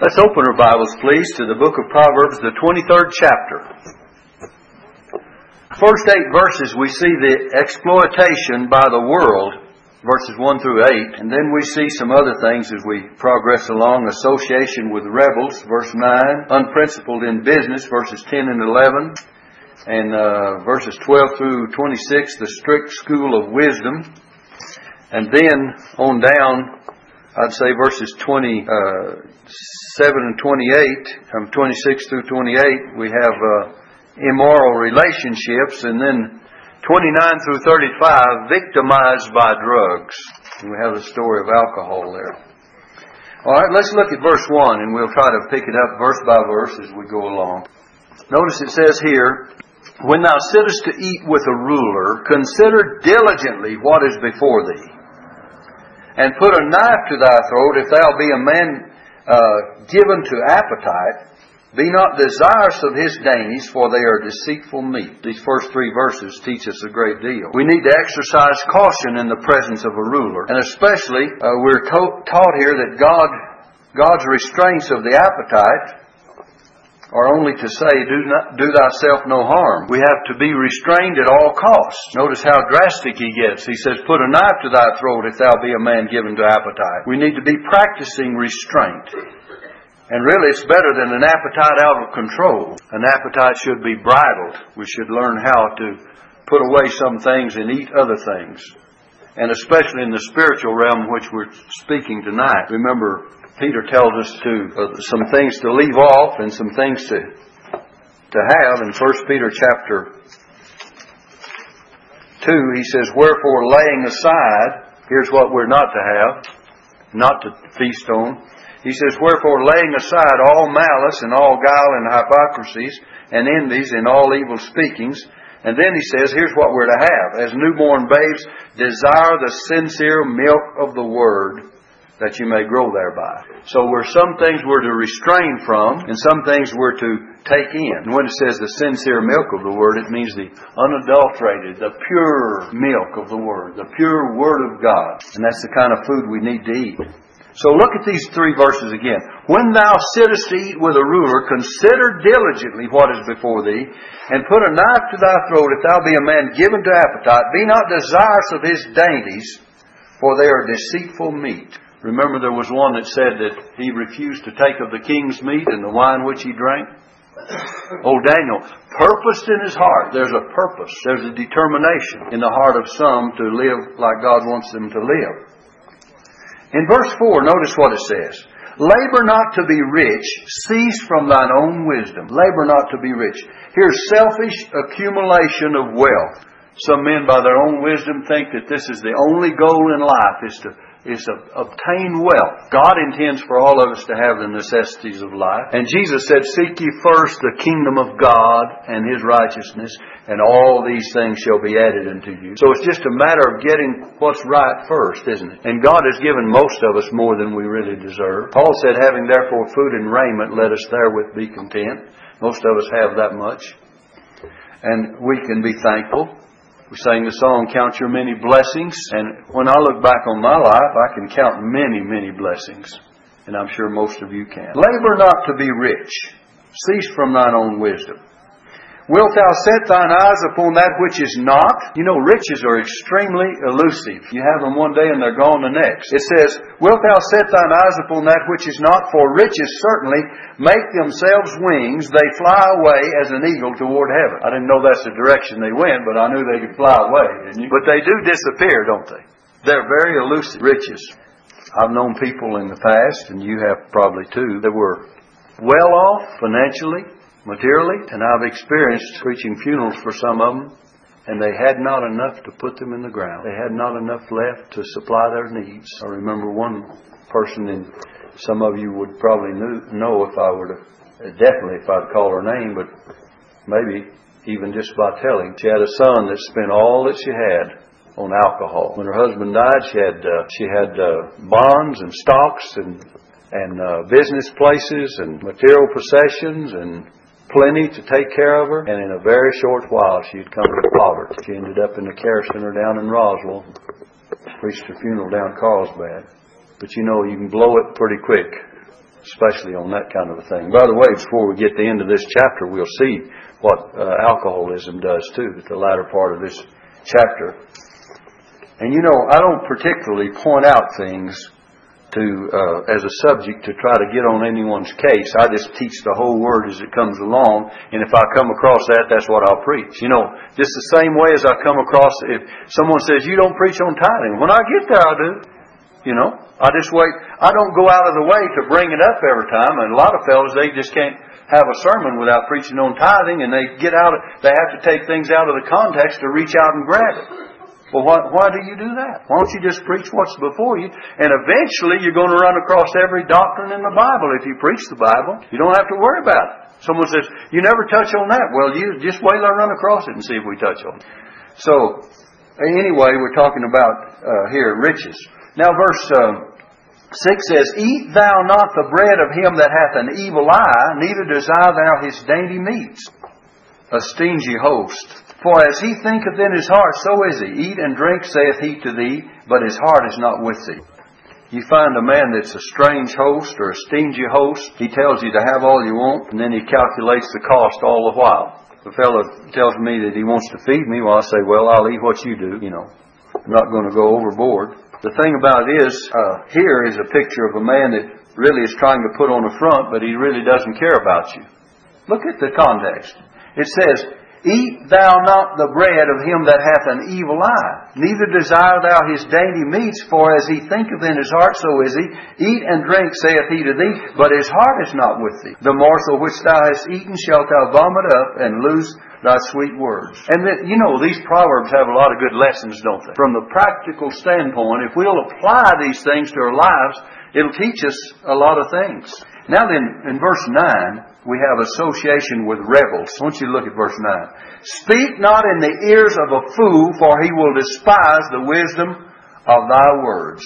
Let's open our Bibles, please, to the book of Proverbs, the 23rd chapter. First eight verses, we see the exploitation by the world, verses 1 through 8, and then we see some other things as we progress along. Association with rebels, verse 9, unprincipled in business, verses 10 and 11, and uh, verses 12 through 26, the strict school of wisdom, and then on down, I'd say verses 20. Uh, 7 and 28, from 26 through 28, we have uh, immoral relationships, and then 29 through 35, victimized by drugs. We have the story of alcohol there. All right, let's look at verse 1, and we'll try to pick it up verse by verse as we go along. Notice it says here, When thou sittest to eat with a ruler, consider diligently what is before thee, and put a knife to thy throat if thou be a man uh, given to appetite, be not desirous of his dainties, for they are deceitful meat. These first three verses teach us a great deal. We need to exercise caution in the presence of a ruler, and especially uh, we're taught here that God, God's restraints of the appetite are only to say, do, not, do thyself no harm. We have to be restrained at all costs. Notice how drastic he gets. He says, put a knife to thy throat if thou be a man given to appetite. We need to be practicing restraint. And really, it's better than an appetite out of control. An appetite should be bridled. We should learn how to put away some things and eat other things. And especially in the spiritual realm which we're speaking tonight. Remember, Peter tells us to uh, some things to leave off and some things to to have. In 1 Peter chapter 2 he says wherefore laying aside here's what we're not to have not to feast on. He says wherefore laying aside all malice and all guile and hypocrisies and envies and all evil speakings. And then he says here's what we're to have. As newborn babes desire the sincere milk of the word that you may grow thereby. So where some things we're to restrain from, and some things we're to take in. And when it says the sincere milk of the Word, it means the unadulterated, the pure milk of the Word, the pure Word of God. And that's the kind of food we need to eat. So look at these three verses again. When thou sittest to eat with a ruler, consider diligently what is before thee, and put a knife to thy throat if thou be a man given to appetite. Be not desirous of his dainties, for they are deceitful meat. Remember, there was one that said that he refused to take of the king's meat and the wine which he drank? Oh, Daniel, purposed in his heart. There's a purpose. There's a determination in the heart of some to live like God wants them to live. In verse 4, notice what it says. Labor not to be rich, cease from thine own wisdom. Labor not to be rich. Here's selfish accumulation of wealth. Some men, by their own wisdom, think that this is the only goal in life is to is to obtain wealth. God intends for all of us to have the necessities of life. And Jesus said, Seek ye first the kingdom of God and His righteousness, and all these things shall be added unto you. So it's just a matter of getting what's right first, isn't it? And God has given most of us more than we really deserve. Paul said, Having therefore food and raiment, let us therewith be content. Most of us have that much. And we can be thankful. We sang the song, Count Your Many Blessings. And when I look back on my life, I can count many, many blessings. And I'm sure most of you can. Labor not to be rich. Cease from thine own wisdom. Wilt thou set thine eyes upon that which is not? You know, riches are extremely elusive. You have them one day and they're gone the next. It says, Wilt thou set thine eyes upon that which is not? For riches certainly make themselves wings. They fly away as an eagle toward heaven. I didn't know that's the direction they went, but I knew they could fly away, didn't you? But they do disappear, don't they? They're very elusive. Riches. I've known people in the past, and you have probably too, that were well off financially, materially, and I've experienced preaching funerals for some of them, and they had not enough to put them in the ground. They had not enough left to supply their needs. I remember one person, and some of you would probably know if I were to, definitely if I'd call her name, but maybe even just by telling. She had a son that spent all that she had on alcohol. When her husband died, she had uh, she had uh, bonds and stocks and and uh, business places and material possessions and plenty to take care of her, and in a very short while she'd come to poverty. She ended up in the care center down in Roswell, preached her funeral down Carlsbad. But you know, you can blow it pretty quick. especially on that kind of a thing. By the way, before we get to the end of this chapter, we'll see what uh, alcoholism does too, at the latter part of this chapter. And you know, I don't particularly point out things to uh, as a subject to try to get on anyone's case. I just teach the whole word as it comes along, and if I come across that, that's what I'll preach. You know, just the same way as I come across if someone says you don't preach on tithing. When I get there, I do. You know, I just wait. I don't go out of the way to bring it up every time. And a lot of fellows, they just can't have a sermon without preaching on tithing, and they get out. They have to take things out of the context to reach out and grab it. Well, why, why do you do that? Why don't you just preach what's before you? And eventually you're going to run across every doctrine in the Bible if you preach the Bible. You don't have to worry about it. Someone says, you never touch on that. Well, you just wait till I run across it and see if we touch on it. So, anyway, we're talking about uh, here riches. Now, verse uh, 6 says, Eat thou not the bread of him that hath an evil eye, neither desire thou his dainty meats. A stingy host for as he thinketh in his heart, so is he. Eat and drink, saith he to thee, but his heart is not with thee. You find a man that's a strange host or a stingy host, he tells you to have all you want, and then he calculates the cost all the while. The fellow tells me that he wants to feed me, well, I say, well, I'll eat what you do, you know. I'm not going to go overboard. The thing about it is, uh, here is a picture of a man that really is trying to put on a front, but he really doesn't care about you. Look at the context. It says, Eat thou not the bread of him that hath an evil eye, neither desire thou his dainty meats, for as he thinketh in his heart, so is he. Eat and drink, saith he to thee, but his heart is not with thee. The morsel which thou hast eaten shalt thou vomit up, and lose thy sweet words. And that, you know, these proverbs have a lot of good lessons, don't they? From the practical standpoint, if we'll apply these things to our lives, it'll teach us a lot of things. Now then, in verse 9, we have association with rebels. I want you look at verse 9. Speak not in the ears of a fool, for he will despise the wisdom of thy words.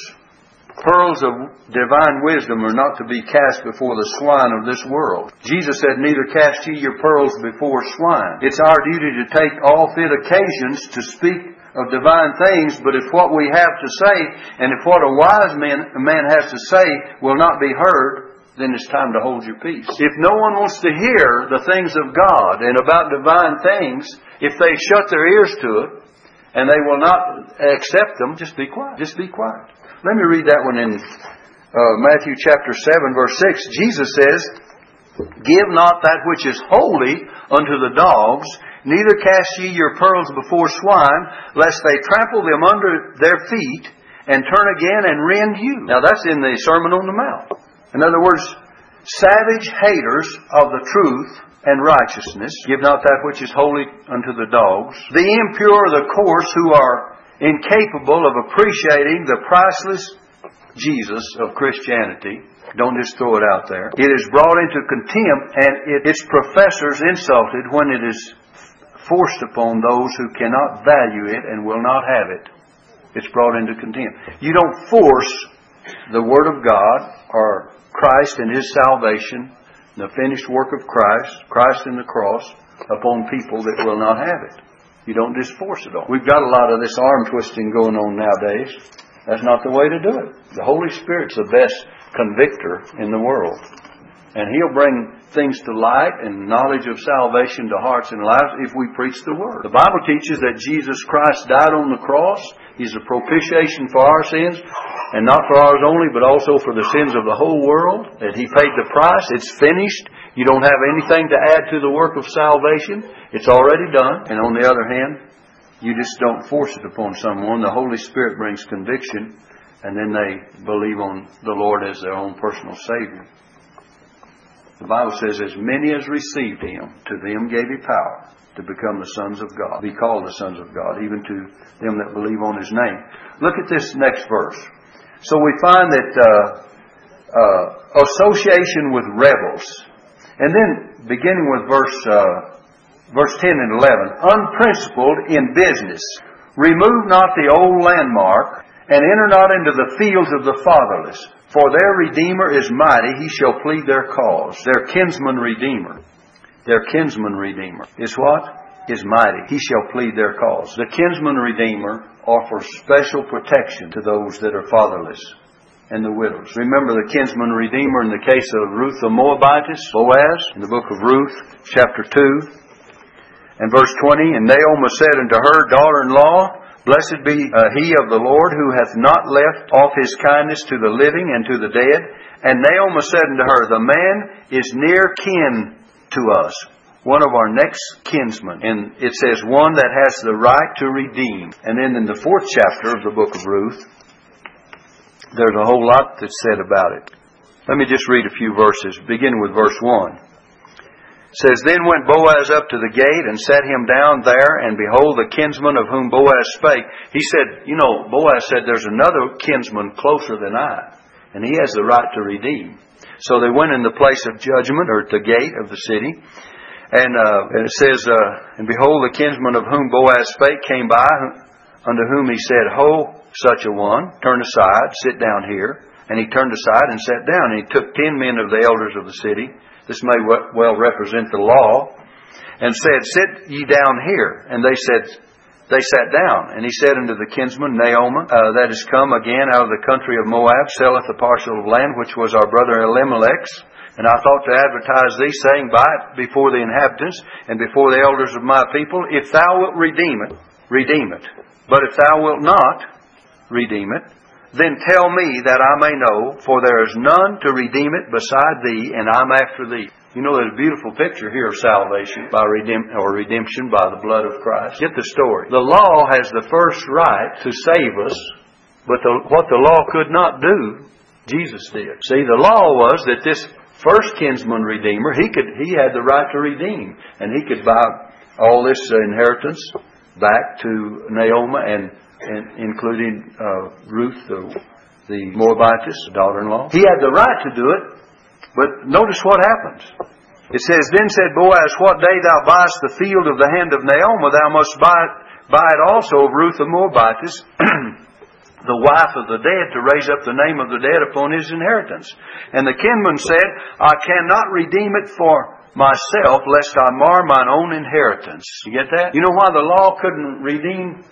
Pearls of divine wisdom are not to be cast before the swine of this world. Jesus said, Neither cast ye your pearls before swine. It's our duty to take all fit occasions to speak of divine things, but if what we have to say, and if what a wise man, man has to say will not be heard, then it's time to hold your peace. If no one wants to hear the things of God and about divine things, if they shut their ears to it and they will not accept them, just be quiet. Just be quiet. Let me read that one in uh, Matthew chapter 7, verse 6. Jesus says, Give not that which is holy unto the dogs, neither cast ye your pearls before swine, lest they trample them under their feet and turn again and rend you. Now that's in the Sermon on the Mount. In other words, savage haters of the truth and righteousness give not that which is holy unto the dogs. The impure, the coarse, who are incapable of appreciating the priceless Jesus of Christianity. Don't just throw it out there. It is brought into contempt and it, its professors insulted when it is forced upon those who cannot value it and will not have it. It's brought into contempt. You don't force the Word of God or Christ and His salvation, the finished work of Christ, Christ and the cross, upon people that will not have it. You don't just force it on. We've got a lot of this arm twisting going on nowadays. That's not the way to do it. The Holy Spirit's the best convictor in the world. And He'll bring things to light and knowledge of salvation to hearts and lives if we preach the Word. The Bible teaches that Jesus Christ died on the cross. He's a propitiation for our sins and not for ours only, but also for the sins of the whole world, that He paid the price. It's finished. You don't have anything to add to the work of salvation. It's already done. And on the other hand, you just don't force it upon someone. The Holy Spirit brings conviction, and then they believe on the Lord as their own personal Savior. The Bible says, As many as received Him, to them gave He power to become the sons of God, be called the sons of God, even to them that believe on His name. Look at this next verse. So we find that uh, uh, association with rebels, and then beginning with verse uh, verse ten and eleven, unprincipled in business, remove not the old landmark, and enter not into the fields of the fatherless. For their Redeemer is mighty, he shall plead their cause. Their kinsman Redeemer. Their kinsman Redeemer is what? Is mighty. He shall plead their cause. The kinsman Redeemer offers special protection to those that are fatherless and the widows. Remember the kinsman redeemer in the case of Ruth the Moabitess, Boaz, in the book of Ruth, chapter 2, and verse 20. And Naomi said unto her daughter-in-law, Blessed be uh, he of the Lord who hath not left off his kindness to the living and to the dead. And Naomi said unto her, The man is near kin to us, one of our next kinsmen. And it says, one that has the right to redeem. And then in the fourth chapter of the book of Ruth, there's a whole lot that's said about it. Let me just read a few verses, beginning with verse 1 says, Then went Boaz up to the gate and sat him down there, and behold, the kinsman of whom Boaz spake. He said, You know, Boaz said, There's another kinsman closer than I, and he has the right to redeem. So they went in the place of judgment, or at the gate of the city. And, uh, and it says, uh, And behold, the kinsman of whom Boaz spake came by, unto whom he said, Ho, such a one, turn aside, sit down here. And he turned aside and sat down, and he took ten men of the elders of the city, this may well represent the law, and said, Sit ye down here. And they said, they sat down. And he said unto the kinsman, Naomi, uh, that is come again out of the country of Moab, selleth a parcel of land which was our brother Elimelech's. And I thought to advertise thee, saying, Buy it before the inhabitants and before the elders of my people. If thou wilt redeem it, redeem it. But if thou wilt not redeem it, then tell me that I may know, for there is none to redeem it beside thee, and I'm after thee. You know, there's a beautiful picture here of salvation by redemp- or redemption by the blood of Christ. Get the story. The law has the first right to save us, but the, what the law could not do, Jesus did. See, the law was that this first kinsman redeemer, he could, he had the right to redeem, and he could buy all this inheritance back to Naomi and including uh, Ruth, the, the Moabitess, daughter-in-law. He had the right to do it, but notice what happens. It says, Then said Boaz, What day thou buyest the field of the hand of Naomi, thou must buy it, buy it also of Ruth the Moabitess, the wife of the dead, to raise up the name of the dead upon his inheritance. And the kinman said, I cannot redeem it for myself, lest I mar mine own inheritance. You get that? You know why the law couldn't redeem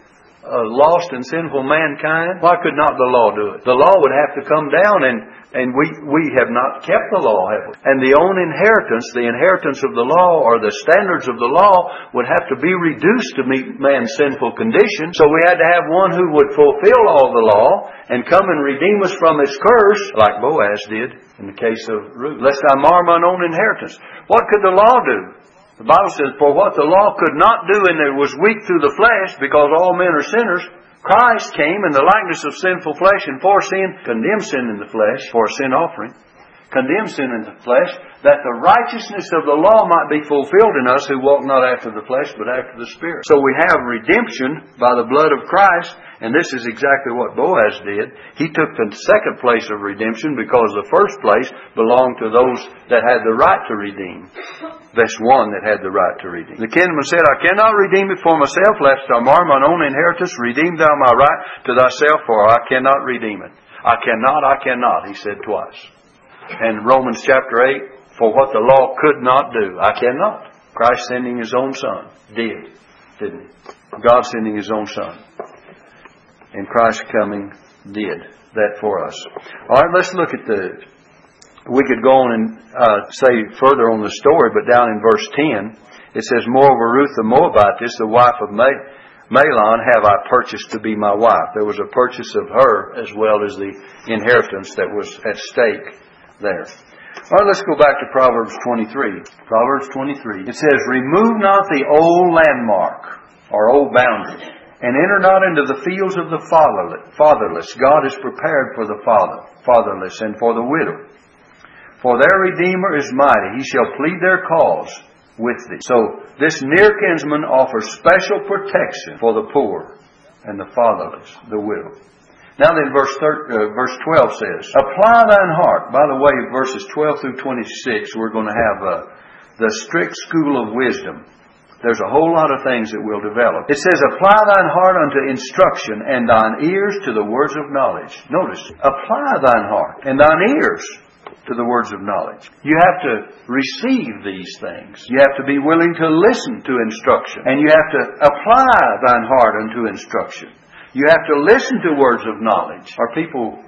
uh, lost and sinful mankind, why could not the law do it? The law would have to come down and, and we, we have not kept the law, have we? And the own inheritance, the inheritance of the law or the standards of the law would have to be reduced to meet man's sinful condition. So we had to have one who would fulfill all the law and come and redeem us from its curse, like Boaz did in the case of Ruth. Lest I mar mine own inheritance. What could the law do? The Bible says, For what the law could not do, and it was weak through the flesh, because all men are sinners, Christ came in the likeness of sinful flesh, and for sin, condemned sin in the flesh, for a sin offering, condemned sin in the flesh, that the righteousness of the law might be fulfilled in us who walk not after the flesh, but after the Spirit. So we have redemption by the blood of Christ, and this is exactly what Boaz did. He took the second place of redemption because the first place belonged to those that had the right to redeem. That's one that had the right to redeem. The kinsman said, I cannot redeem it for myself, lest I mar mine own inheritance. Redeem thou my right to thyself, for I cannot redeem it. I cannot, I cannot, he said twice. And Romans chapter 8, for what the law could not do, I cannot. Christ sending his own son did, didn't he? God sending his own son and Christ coming did that for us. All right, let's look at the. We could go on and uh, say further on the story, but down in verse 10, it says, Moreover, Ruth the Moabitess, the wife of Mahlon, have I purchased to be my wife. There was a purchase of her as well as the inheritance that was at stake there. All right, let's go back to Proverbs 23. Proverbs 23. It says, Remove not the old landmark or old boundary and enter not into the fields of the fatherless. God is prepared for the father, fatherless and for the widow. For their Redeemer is mighty. He shall plead their cause with thee. So this near kinsman offers special protection for the poor and the fatherless, the widow. Now then, verse, uh, verse 12 says, Apply thine heart. By the way, verses 12 through 26, we're going to have uh, the strict school of wisdom. There's a whole lot of things that will develop. It says, Apply thine heart unto instruction, and thine ears to the words of knowledge. Notice, apply thine heart and thine ears to the words of knowledge. You have to receive these things. You have to be willing to listen to instruction. And you have to apply thine heart unto instruction. You have to listen to words of knowledge. Are people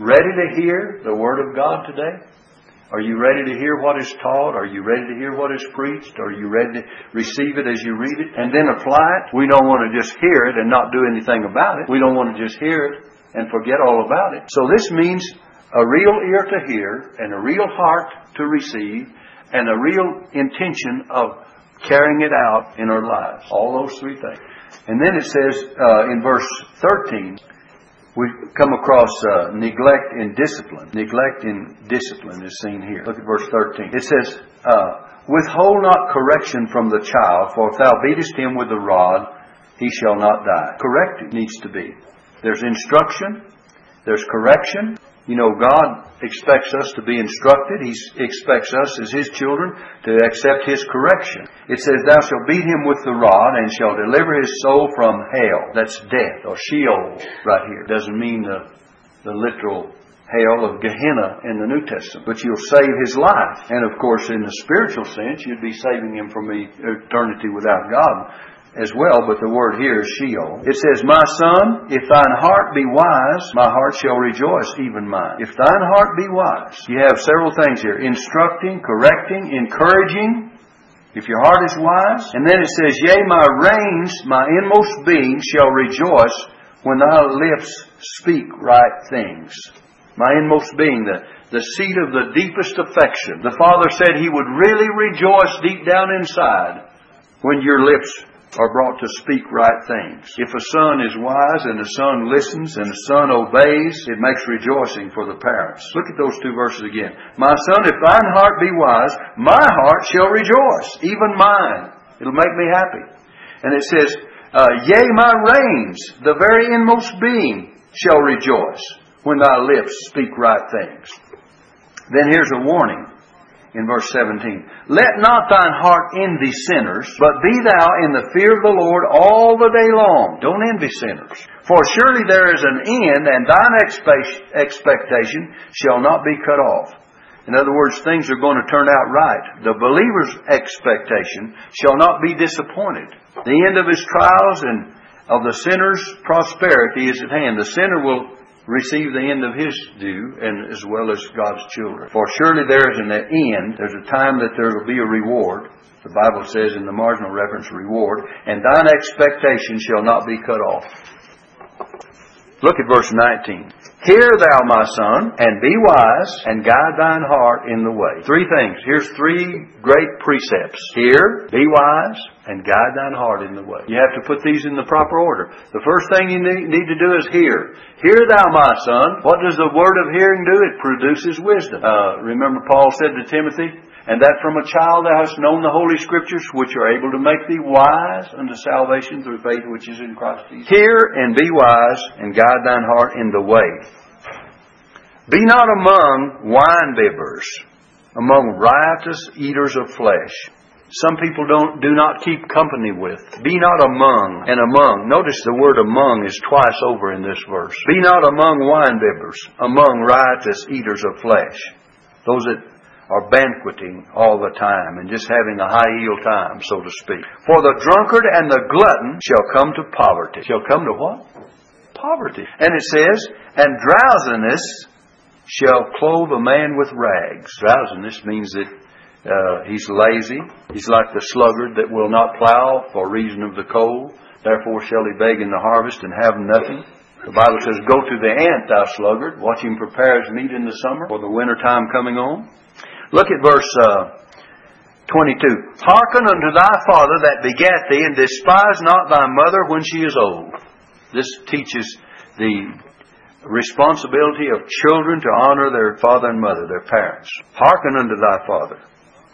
ready to hear the Word of God today? Are you ready to hear what is taught? Are you ready to hear what is preached? Are you ready to receive it as you read it and then apply it? We don't want to just hear it and not do anything about it. We don't want to just hear it and forget all about it. So this means a real ear to hear and a real heart to receive and a real intention of carrying it out in our lives. All those three things. And then it says uh, in verse 13, we come across uh, neglect in discipline. Neglect in discipline is seen here. Look at verse 13. It says, uh, Withhold not correction from the child, for if thou beatest him with the rod, he shall not die. Correcting needs to be. There's instruction, there's correction, you know, God expects us to be instructed. He expects us as His children to accept His correction. It says, Thou shalt beat him with the rod and shall deliver his soul from hell. That's death, or Sheol right here. Doesn't mean the, the literal hell of Gehenna in the New Testament, but you'll save his life. And of course, in the spiritual sense, you'd be saving him from eternity without God as well, but the word here is Sheol. It says, My son, if thine heart be wise, my heart shall rejoice, even mine. If thine heart be wise. You have several things here. Instructing, correcting, encouraging, if your heart is wise. And then it says, Yea, my reins, my inmost being shall rejoice when thy lips speak right things. My inmost being, the, the seat of the deepest affection. The Father said He would really rejoice deep down inside when your lips are brought to speak right things. If a son is wise and a son listens and a son obeys, it makes rejoicing for the parents. Look at those two verses again. My son, if thine heart be wise, my heart shall rejoice, even mine. It'll make me happy. And it says, uh, Yea, my reins, the very inmost being, shall rejoice when thy lips speak right things. Then here's a warning in verse 17. Let not thine heart envy sinners, but be thou in the fear of the Lord all the day long. Don't envy sinners. For surely there is an end, and thine expectation shall not be cut off. In other words, things are going to turn out right. The believer's expectation shall not be disappointed. The end of his trials and of the sinner's prosperity is at hand. The sinner will receive the end of his due, and as well as God's children. For surely there is an end, there's a time that there will be a reward. The Bible says in the marginal reference, reward, and thine expectation shall not be cut off. Look at verse 19. Hear thou, my son, and be wise, and guide thine heart in the way. Three things. Here's three great precepts. Hear, be wise, and guide thine heart in the way. You have to put these in the proper order. The first thing you need to do is hear. Hear thou, my son. What does the word of hearing do? It produces wisdom. Uh, remember Paul said to Timothy, and that from a child thou hast known the Holy Scriptures, which are able to make thee wise unto salvation through faith which is in Christ Jesus. Hear and be wise, and guide thine heart in the way. Be not among wine bibbers, among riotous eaters of flesh. Some people don't do not keep company with. Be not among and among. Notice the word among is twice over in this verse. Be not among wine bibbers, among riotous eaters of flesh. Those that are banqueting all the time and just having a high heel time, so to speak. For the drunkard and the glutton shall come to poverty. Shall come to what? Poverty. And it says, and drowsiness shall clothe a man with rags. Drowsiness means that uh, he's lazy. He's like the sluggard that will not plow for reason of the cold. Therefore shall he beg in the harvest and have nothing. The Bible says, Go to the ant, thou sluggard, watch him prepare his meat in the summer for the winter time coming on. Look at verse uh, 22. Hearken unto thy father that begat thee, and despise not thy mother when she is old. This teaches the responsibility of children to honor their father and mother, their parents. Hearken unto thy father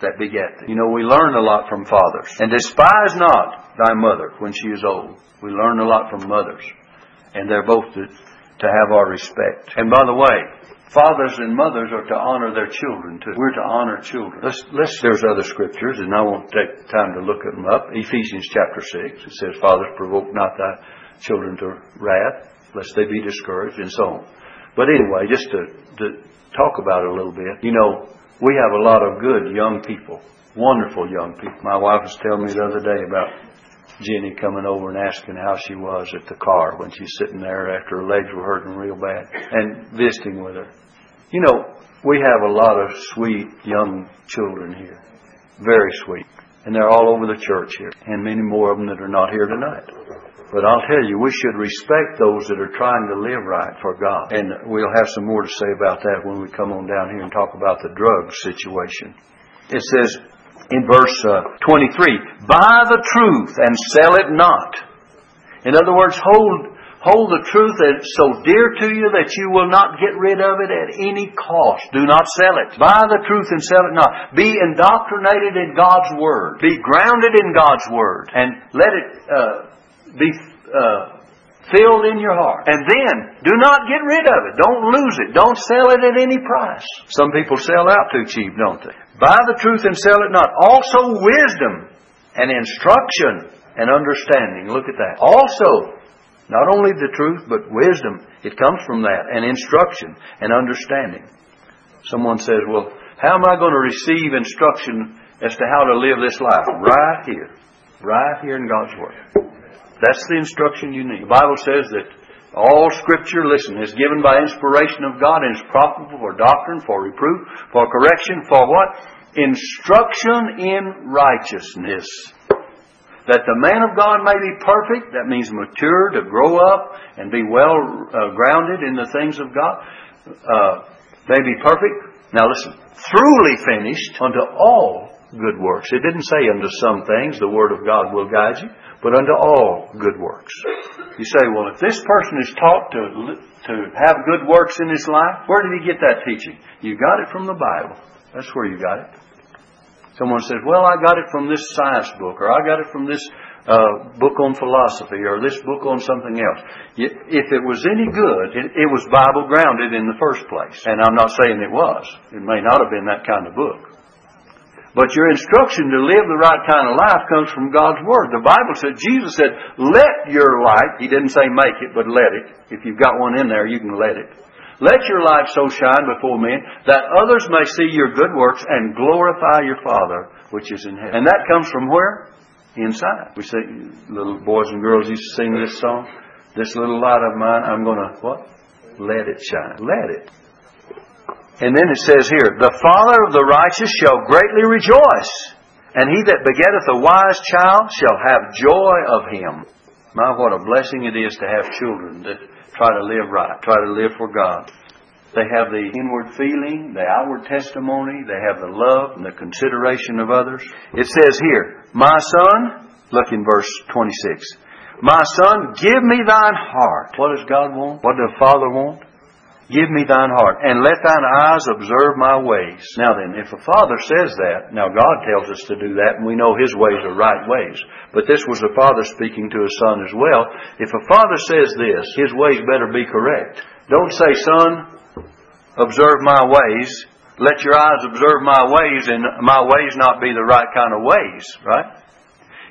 that begat thee. You know, we learn a lot from fathers. And despise not thy mother when she is old. We learn a lot from mothers. And they're both to, to have our respect. And by the way, Fathers and mothers are to honor their children too. We're to honor children. Let's, let's, there's other scriptures, and I won't take time to look them up. Ephesians chapter 6, it says, Fathers, provoke not thy children to wrath, lest they be discouraged, and so on. But anyway, just to, to talk about it a little bit, you know, we have a lot of good young people, wonderful young people. My wife was telling me the other day about Jenny coming over and asking how she was at the car when she's sitting there after her legs were hurting real bad and visiting with her. You know, we have a lot of sweet young children here. Very sweet. And they're all over the church here. And many more of them that are not here tonight. But I'll tell you, we should respect those that are trying to live right for God. And we'll have some more to say about that when we come on down here and talk about the drug situation. It says in verse uh, 23, Buy the truth and sell it not. In other words, hold, hold the truth so dear to you that you will not get rid of it at any cost. Do not sell it. Buy the truth and sell it not. Be indoctrinated in God's Word. Be grounded in God's Word. And let it uh, be uh, filled in your heart. And then, do not get rid of it. Don't lose it. Don't sell it at any price. Some people sell out too cheap, don't they? Buy the truth and sell it not. Also wisdom and instruction and understanding. Look at that. Also, not only the truth, but wisdom. It comes from that. And instruction and understanding. Someone says, well, how am I going to receive instruction as to how to live this life? Right here. Right here in God's Word. That's the instruction you need. The Bible says that all Scripture, listen, is given by inspiration of God and is profitable for doctrine, for reproof, for correction, for what? Instruction in righteousness. That the man of God may be perfect, that means mature, to grow up and be well uh, grounded in the things of God, uh, may be perfect. Now listen, truly finished unto all good works. It didn't say unto some things the Word of God will guide you but unto all good works. You say, well, if this person is taught to, to have good works in his life, where did he get that teaching? You got it from the Bible. That's where you got it. Someone says, well, I got it from this science book, or I got it from this uh, book on philosophy, or this book on something else. If it was any good, it, it was Bible grounded in the first place. And I'm not saying it was. It may not have been that kind of book. But your instruction to live the right kind of life comes from God's Word. The Bible said, Jesus said, let your light, He didn't say make it, but let it. If you've got one in there, you can let it. Let your light so shine before men that others may see your good works and glorify your Father which is in heaven. And that comes from where? Inside. We say, little boys and girls used to sing this song. This little light of mine, I'm going to, what? Let it shine. Let it. And then it says here, The father of the righteous shall greatly rejoice, and he that begetteth a wise child shall have joy of him. My, what a blessing it is to have children that try to live right, try to live for God. They have the inward feeling, the outward testimony, they have the love and the consideration of others. It says here, My son, look in verse 26. My son, give me thine heart. What does God want? What does the Father want? Give me thine heart, and let thine eyes observe my ways. Now then, if a father says that, now God tells us to do that, and we know his ways are right ways. But this was a father speaking to his son as well. If a father says this, his ways better be correct. Don't say, son, observe my ways. Let your eyes observe my ways, and my ways not be the right kind of ways, right?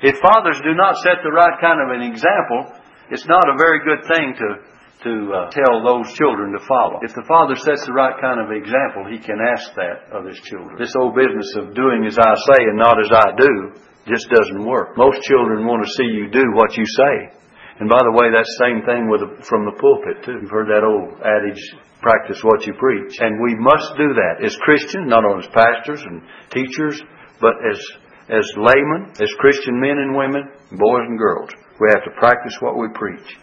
If fathers do not set the right kind of an example, it's not a very good thing to to uh, tell those children to follow. If the father sets the right kind of example, he can ask that of his children. This old business of doing as I say and not as I do just doesn't work. Most children want to see you do what you say. And by the way, that's the same thing with from the pulpit too. You've heard that old adage, practice what you preach. And we must do that as Christians, not only as pastors and teachers, but as as laymen, as Christian men and women, boys and girls. We have to practice what we preach.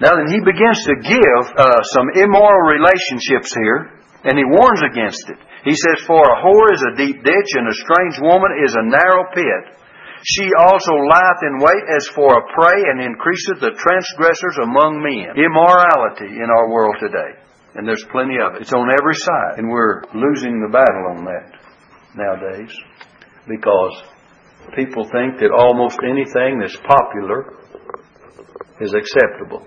Now then, he begins to give uh, some immoral relationships here, and he warns against it. He says, For a whore is a deep ditch, and a strange woman is a narrow pit. She also lieth in wait as for a prey, and increaseth the transgressors among men. Immorality in our world today. And there's plenty of it. It's on every side. And we're losing the battle on that nowadays. Because people think that almost anything that's popular is acceptable.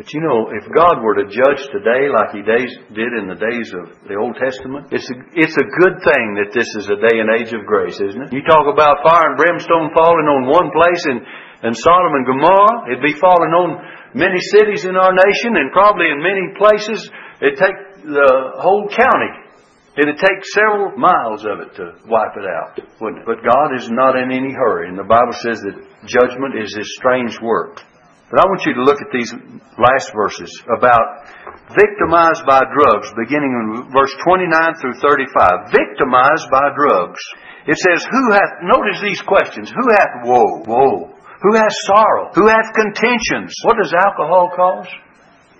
But you know, if God were to judge today like He days, did in the days of the Old Testament, it's a, it's a good thing that this is a day and age of grace, isn't it? You talk about fire and brimstone falling on one place and, and Sodom and Gomorrah, it'd be falling on many cities in our nation and probably in many places it'd take the whole county. It'd take several miles of it to wipe it out, wouldn't it? But God is not in any hurry, and the Bible says that judgment is His strange work. But I want you to look at these last verses about victimized by drugs, beginning in verse 29 through 35. Victimized by drugs. It says, Who hath, notice these questions, who hath woe? Woe. Who hath sorrow? Who hath contentions? What does alcohol cause?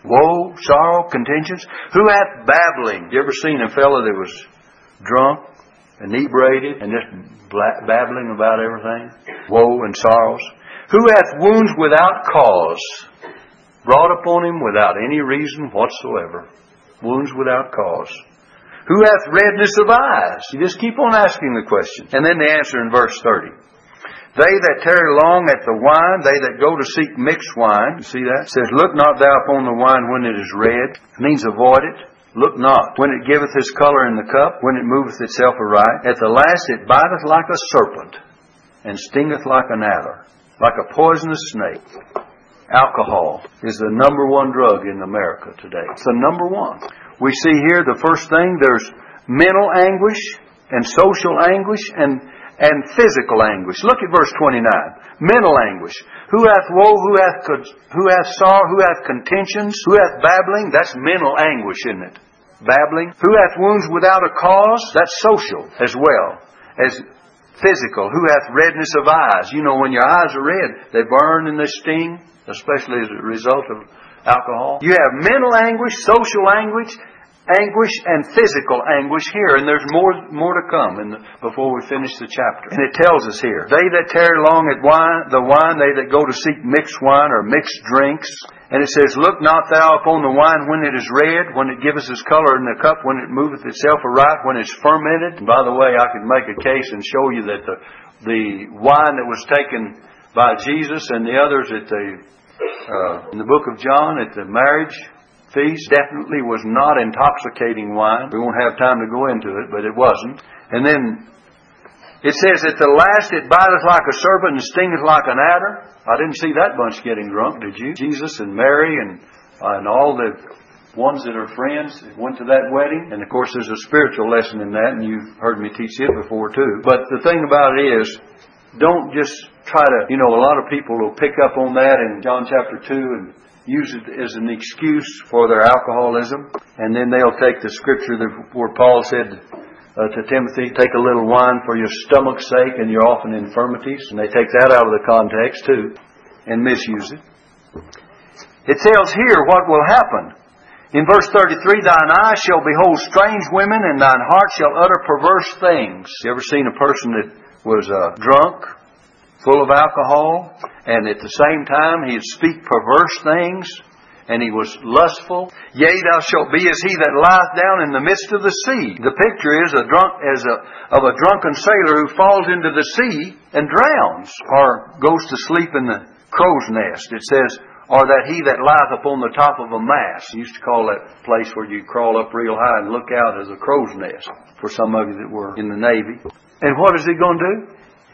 woe, sorrow, contentions? Who hath babbling? You ever seen a fellow that was drunk, inebriated, and just babbling about everything? Woe and sorrows. Who hath wounds without cause, brought upon him without any reason whatsoever? Wounds without cause. Who hath redness of eyes? You just keep on asking the question. And then the answer in verse 30. They that tarry long at the wine, they that go to seek mixed wine, you see that? It says, Look not thou upon the wine when it is red. It means avoid it. Look not. When it giveth his color in the cup, when it moveth itself aright. At the last it biteth like a serpent, and stingeth like an adder, like a poisonous snake. Alcohol is the number one drug in America today. It's the number one. We see here the first thing, there's mental anguish and social anguish and and physical anguish. Look at verse 29. Mental anguish. Who hath woe, who hath, who hath sorrow, who hath contentions, who hath babbling? That's mental anguish, isn't it? Babbling. Who hath wounds without a cause? That's social as well as physical. Who hath redness of eyes? You know, when your eyes are red, they burn and they sting, especially as a result of alcohol. You have mental anguish, social anguish, anguish and physical anguish here, and there's more more to come the, before we finish the chapter. And it tells us here, they that tarry long at wine, the wine, they that go to seek mixed wine or mixed drinks. And it says, Look not thou upon the wine when it is red, when it giveth its color in the cup, when it moveth itself aright, when it's fermented. And by the way, I could make a case and show you that the the wine that was taken by Jesus and the others at the uh, in the book of John at the marriage feast definitely was not intoxicating wine. We won't have time to go into it, but it wasn't. And then it says, At the last it biteth like a serpent and stingeth like an adder. I didn't see that bunch getting drunk, did you? Jesus and Mary and, uh, and all the ones that are friends that went to that wedding. And of course, there's a spiritual lesson in that, and you've heard me teach it before too. But the thing about it is, don't just try to, you know, a lot of people will pick up on that in John chapter 2 and use it as an excuse for their alcoholism. And then they'll take the scripture where Paul said uh, to Timothy, take a little wine for your stomach's sake and your often infirmities. And they take that out of the context too and misuse it. It tells here what will happen. In verse 33, thine eyes shall behold strange women and thine heart shall utter perverse things. You ever seen a person that was uh, drunk full of alcohol, and at the same time he'd speak perverse things, and he was lustful. Yea, thou shalt be as he that lieth down in the midst of the sea. The picture is a drunk as a of a drunken sailor who falls into the sea and drowns, or goes to sleep in the crow's nest. It says, or that he that lieth upon the top of a mast. used to call that place where you crawl up real high and look out as a crow's nest for some of you that were in the Navy. And what is he going to do?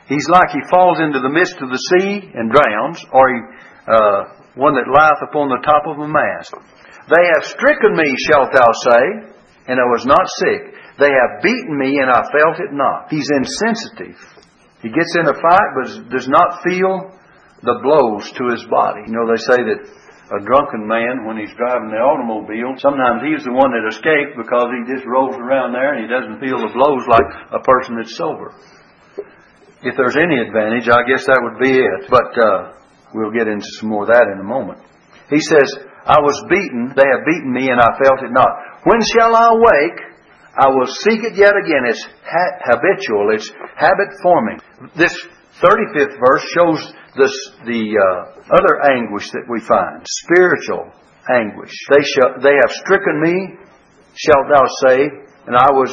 He's like he falls into the midst of the sea and drowns, or he, uh, one that lieth upon the top of a mast. They have stricken me, shalt thou say, and I was not sick. They have beaten me, and I felt it not. He's insensitive. He gets in a fight, but does not feel the blows to his body. You know, they say that a drunken man, when he's driving the automobile, sometimes he's the one that escaped because he just rolls around there and he doesn't feel the blows like a person that's sober if there's any advantage, I guess that would be it. But uh, we'll get into some more of that in a moment. He says, I was beaten, they have beaten me, and I felt it not. When shall I awake? I will seek it yet again. It's ha- habitual, it's habit forming. This 35th verse shows this, the uh, other anguish that we find spiritual anguish. They, shall, they have stricken me, shalt thou say, and I was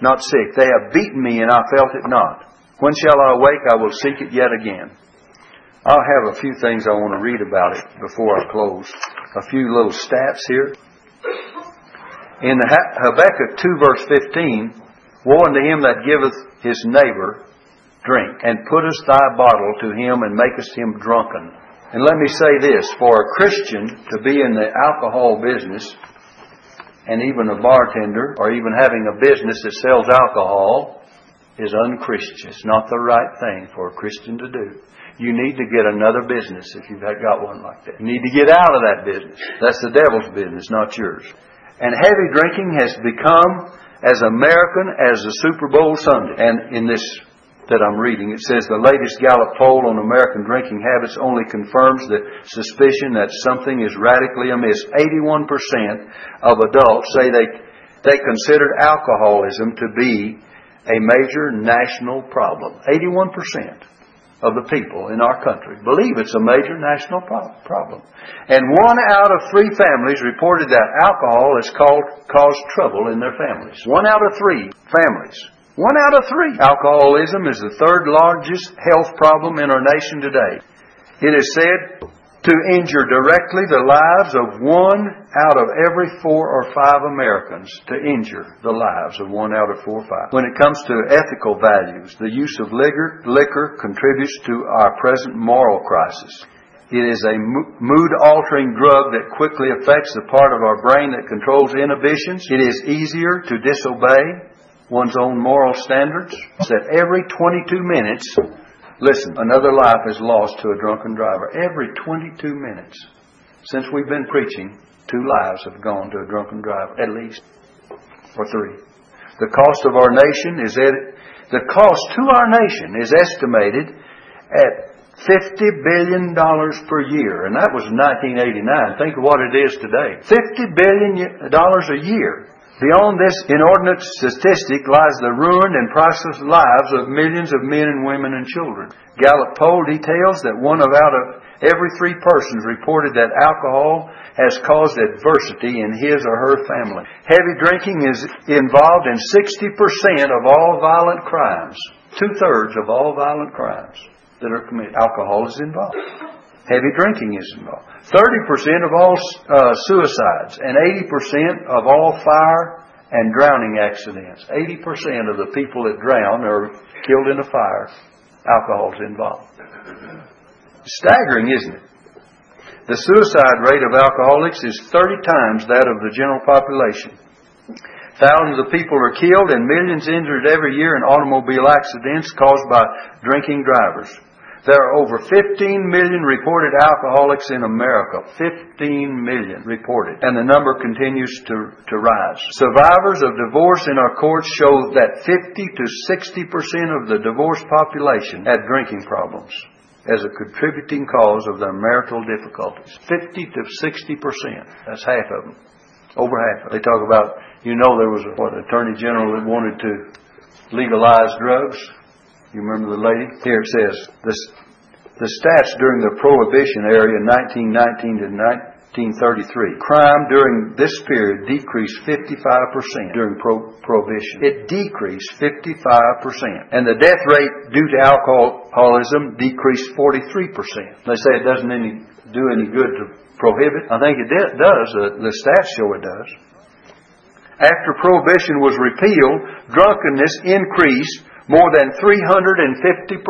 not sick. They have beaten me, and I felt it not. When shall I awake? I will seek it yet again. I'll have a few things I want to read about it before I close. A few little stats here. In the Habakkuk 2 verse 15, Woe unto him that giveth his neighbor drink, and puttest thy bottle to him, and makest him drunken. And let me say this, for a Christian to be in the alcohol business and even a bartender or even having a business that sells alcohol is unchristian. It's not the right thing for a Christian to do. You need to get another business if you've got one like that. You need to get out of that business. That's the devil's business, not yours. And heavy drinking has become as American as the Super Bowl Sunday. And in this that I'm reading, it says the latest Gallup poll on American drinking habits only confirms the suspicion that something is radically amiss. 81% of adults say they, they consider alcoholism to be a major national problem. 81% of the people in our country believe it's a major national problem. And one out of three families reported that alcohol has caused trouble in their families. One out of three families. One out of three. Alcoholism is the third largest health problem in our nation today. It is said to injure directly the lives of one out of every four or five Americans, to injure the lives of one out of four or five. When it comes to ethical values, the use of liquor, liquor contributes to our present moral crisis. It is a mood altering drug that quickly affects the part of our brain that controls inhibitions. It is easier to disobey one's own moral standards. It's That every 22 minutes, Listen, another life is lost to a drunken driver. Every 22 minutes since we've been preaching, two lives have gone to a drunken driver, at least, or three. The cost of our nation is the cost to our nation is estimated at $50 billion per year, and that was 1989. Think of what it is today. $50 billion a year. Beyond this inordinate statistic lies the ruined and priceless lives of millions of men and women and children. Gallup poll details that one of out of every three persons reported that alcohol has caused adversity in his or her family. Heavy drinking is involved in 60% of all violent crimes. Two thirds of all violent crimes that are committed. Alcohol is involved. Heavy drinking is involved. 30% of all uh, suicides and 80% of all fire and drowning accidents. 80% of the people that drown are killed in a fire. Alcohol is involved. Staggering, isn't it? The suicide rate of alcoholics is 30 times that of the general population. Thousands of people are killed and millions injured every year in automobile accidents caused by drinking drivers. There are over 15 million reported alcoholics in America. 15 million reported. And the number continues to, to rise. Survivors of divorce in our courts show that 50 to 60% of the divorced population had drinking problems as a contributing cause of their marital difficulties. 50 to 60%. That's half of them. Over half. They talk about, you know, there was a what, attorney general that wanted to legalize drugs. You remember the lady? Here it says, this, the stats during the Prohibition era in 1919 to 1933. Crime during this period decreased 55% during pro- Prohibition. It decreased 55%. And the death rate due to alcoholism decreased 43%. They say it doesn't any, do any good to prohibit. I think it does. the stats show it does. After Prohibition was repealed, drunkenness increased more than 350%.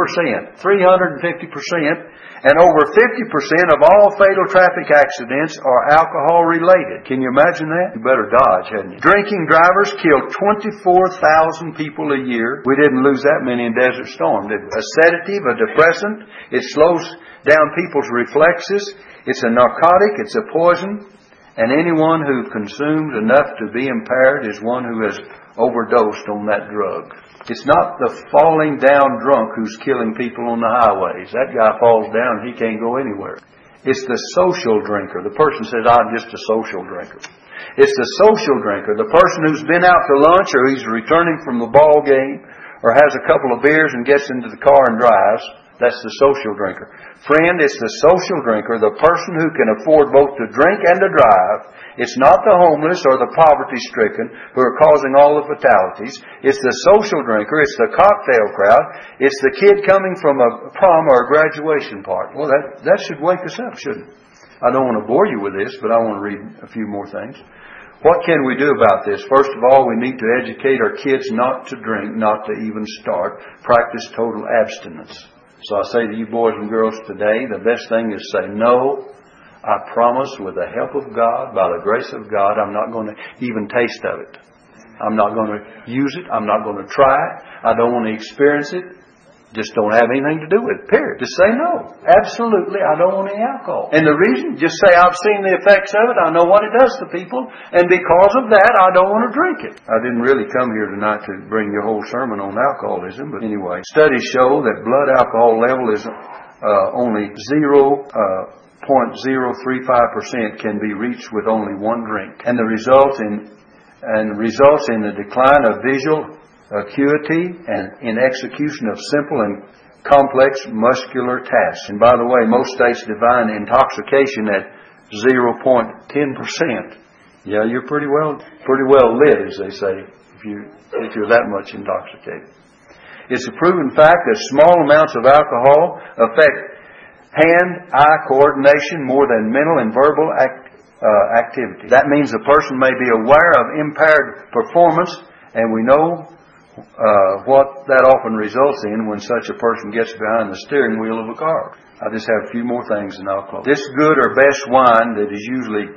350%. And over 50% of all fatal traffic accidents are alcohol related. Can you imagine that? You better dodge, hadn't you? Drinking drivers kill 24,000 people a year. We didn't lose that many in Desert Storm? A sedative, a depressant, it slows down people's reflexes. It's a narcotic, it's a poison. And anyone who consumes enough to be impaired is one who has overdosed on that drug. It's not the falling down drunk who's killing people on the highways. That guy falls down, he can't go anywhere. It's the social drinker. The person says, I'm just a social drinker. It's the social drinker, the person who's been out to lunch or he's returning from the ball game or has a couple of beers and gets into the car and drives. That's the social drinker. Friend, it's the social drinker, the person who can afford both to drink and to drive. It's not the homeless or the poverty stricken who are causing all the fatalities. It's the social drinker. It's the cocktail crowd. It's the kid coming from a prom or a graduation party. Well, that, that should wake us up, shouldn't it? I don't want to bore you with this, but I want to read a few more things. What can we do about this? First of all, we need to educate our kids not to drink, not to even start. Practice total abstinence. So I say to you boys and girls today, the best thing is say, no, I promise with the help of God, by the grace of God, I'm not going to even taste of it. I'm not going to use it. I'm not going to try it. I don't want to experience it. Just don't have anything to do with it, period. Just say no. Absolutely, I don't want any alcohol. And the reason, just say I've seen the effects of it, I know what it does to people, and because of that, I don't want to drink it. I didn't really come here tonight to bring your whole sermon on alcoholism, but anyway, studies show that blood alcohol level is uh, only zero. Uh, 0.035% can be reached with only one drink, and the result in and results in the decline of visual acuity and in execution of simple and complex muscular tasks. And by the way, most states define intoxication at 0.10%. Yeah, you're pretty well pretty well lit, as they say, if you if you're that much intoxicated. It's a proven fact that small amounts of alcohol affect hand-eye coordination more than mental and verbal act, uh, activity. That means a person may be aware of impaired performance, and we know uh, what that often results in when such a person gets behind the steering wheel of a car. I just have a few more things and I'll close. This good or best wine that is usually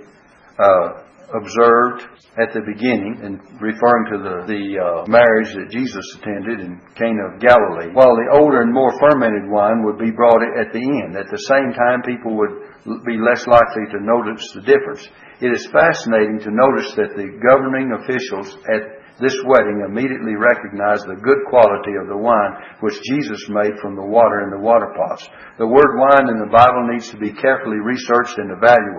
uh, observed at the beginning and referring to the, the uh, marriage that Jesus attended in Cana of Galilee, while the older and more fermented wine would be brought at the end. At the same time, people would be less likely to notice the difference. It is fascinating to notice that the governing officials at this wedding immediately recognized the good quality of the wine which Jesus made from the water in the water pots. The word wine in the Bible needs to be carefully researched and evaluated.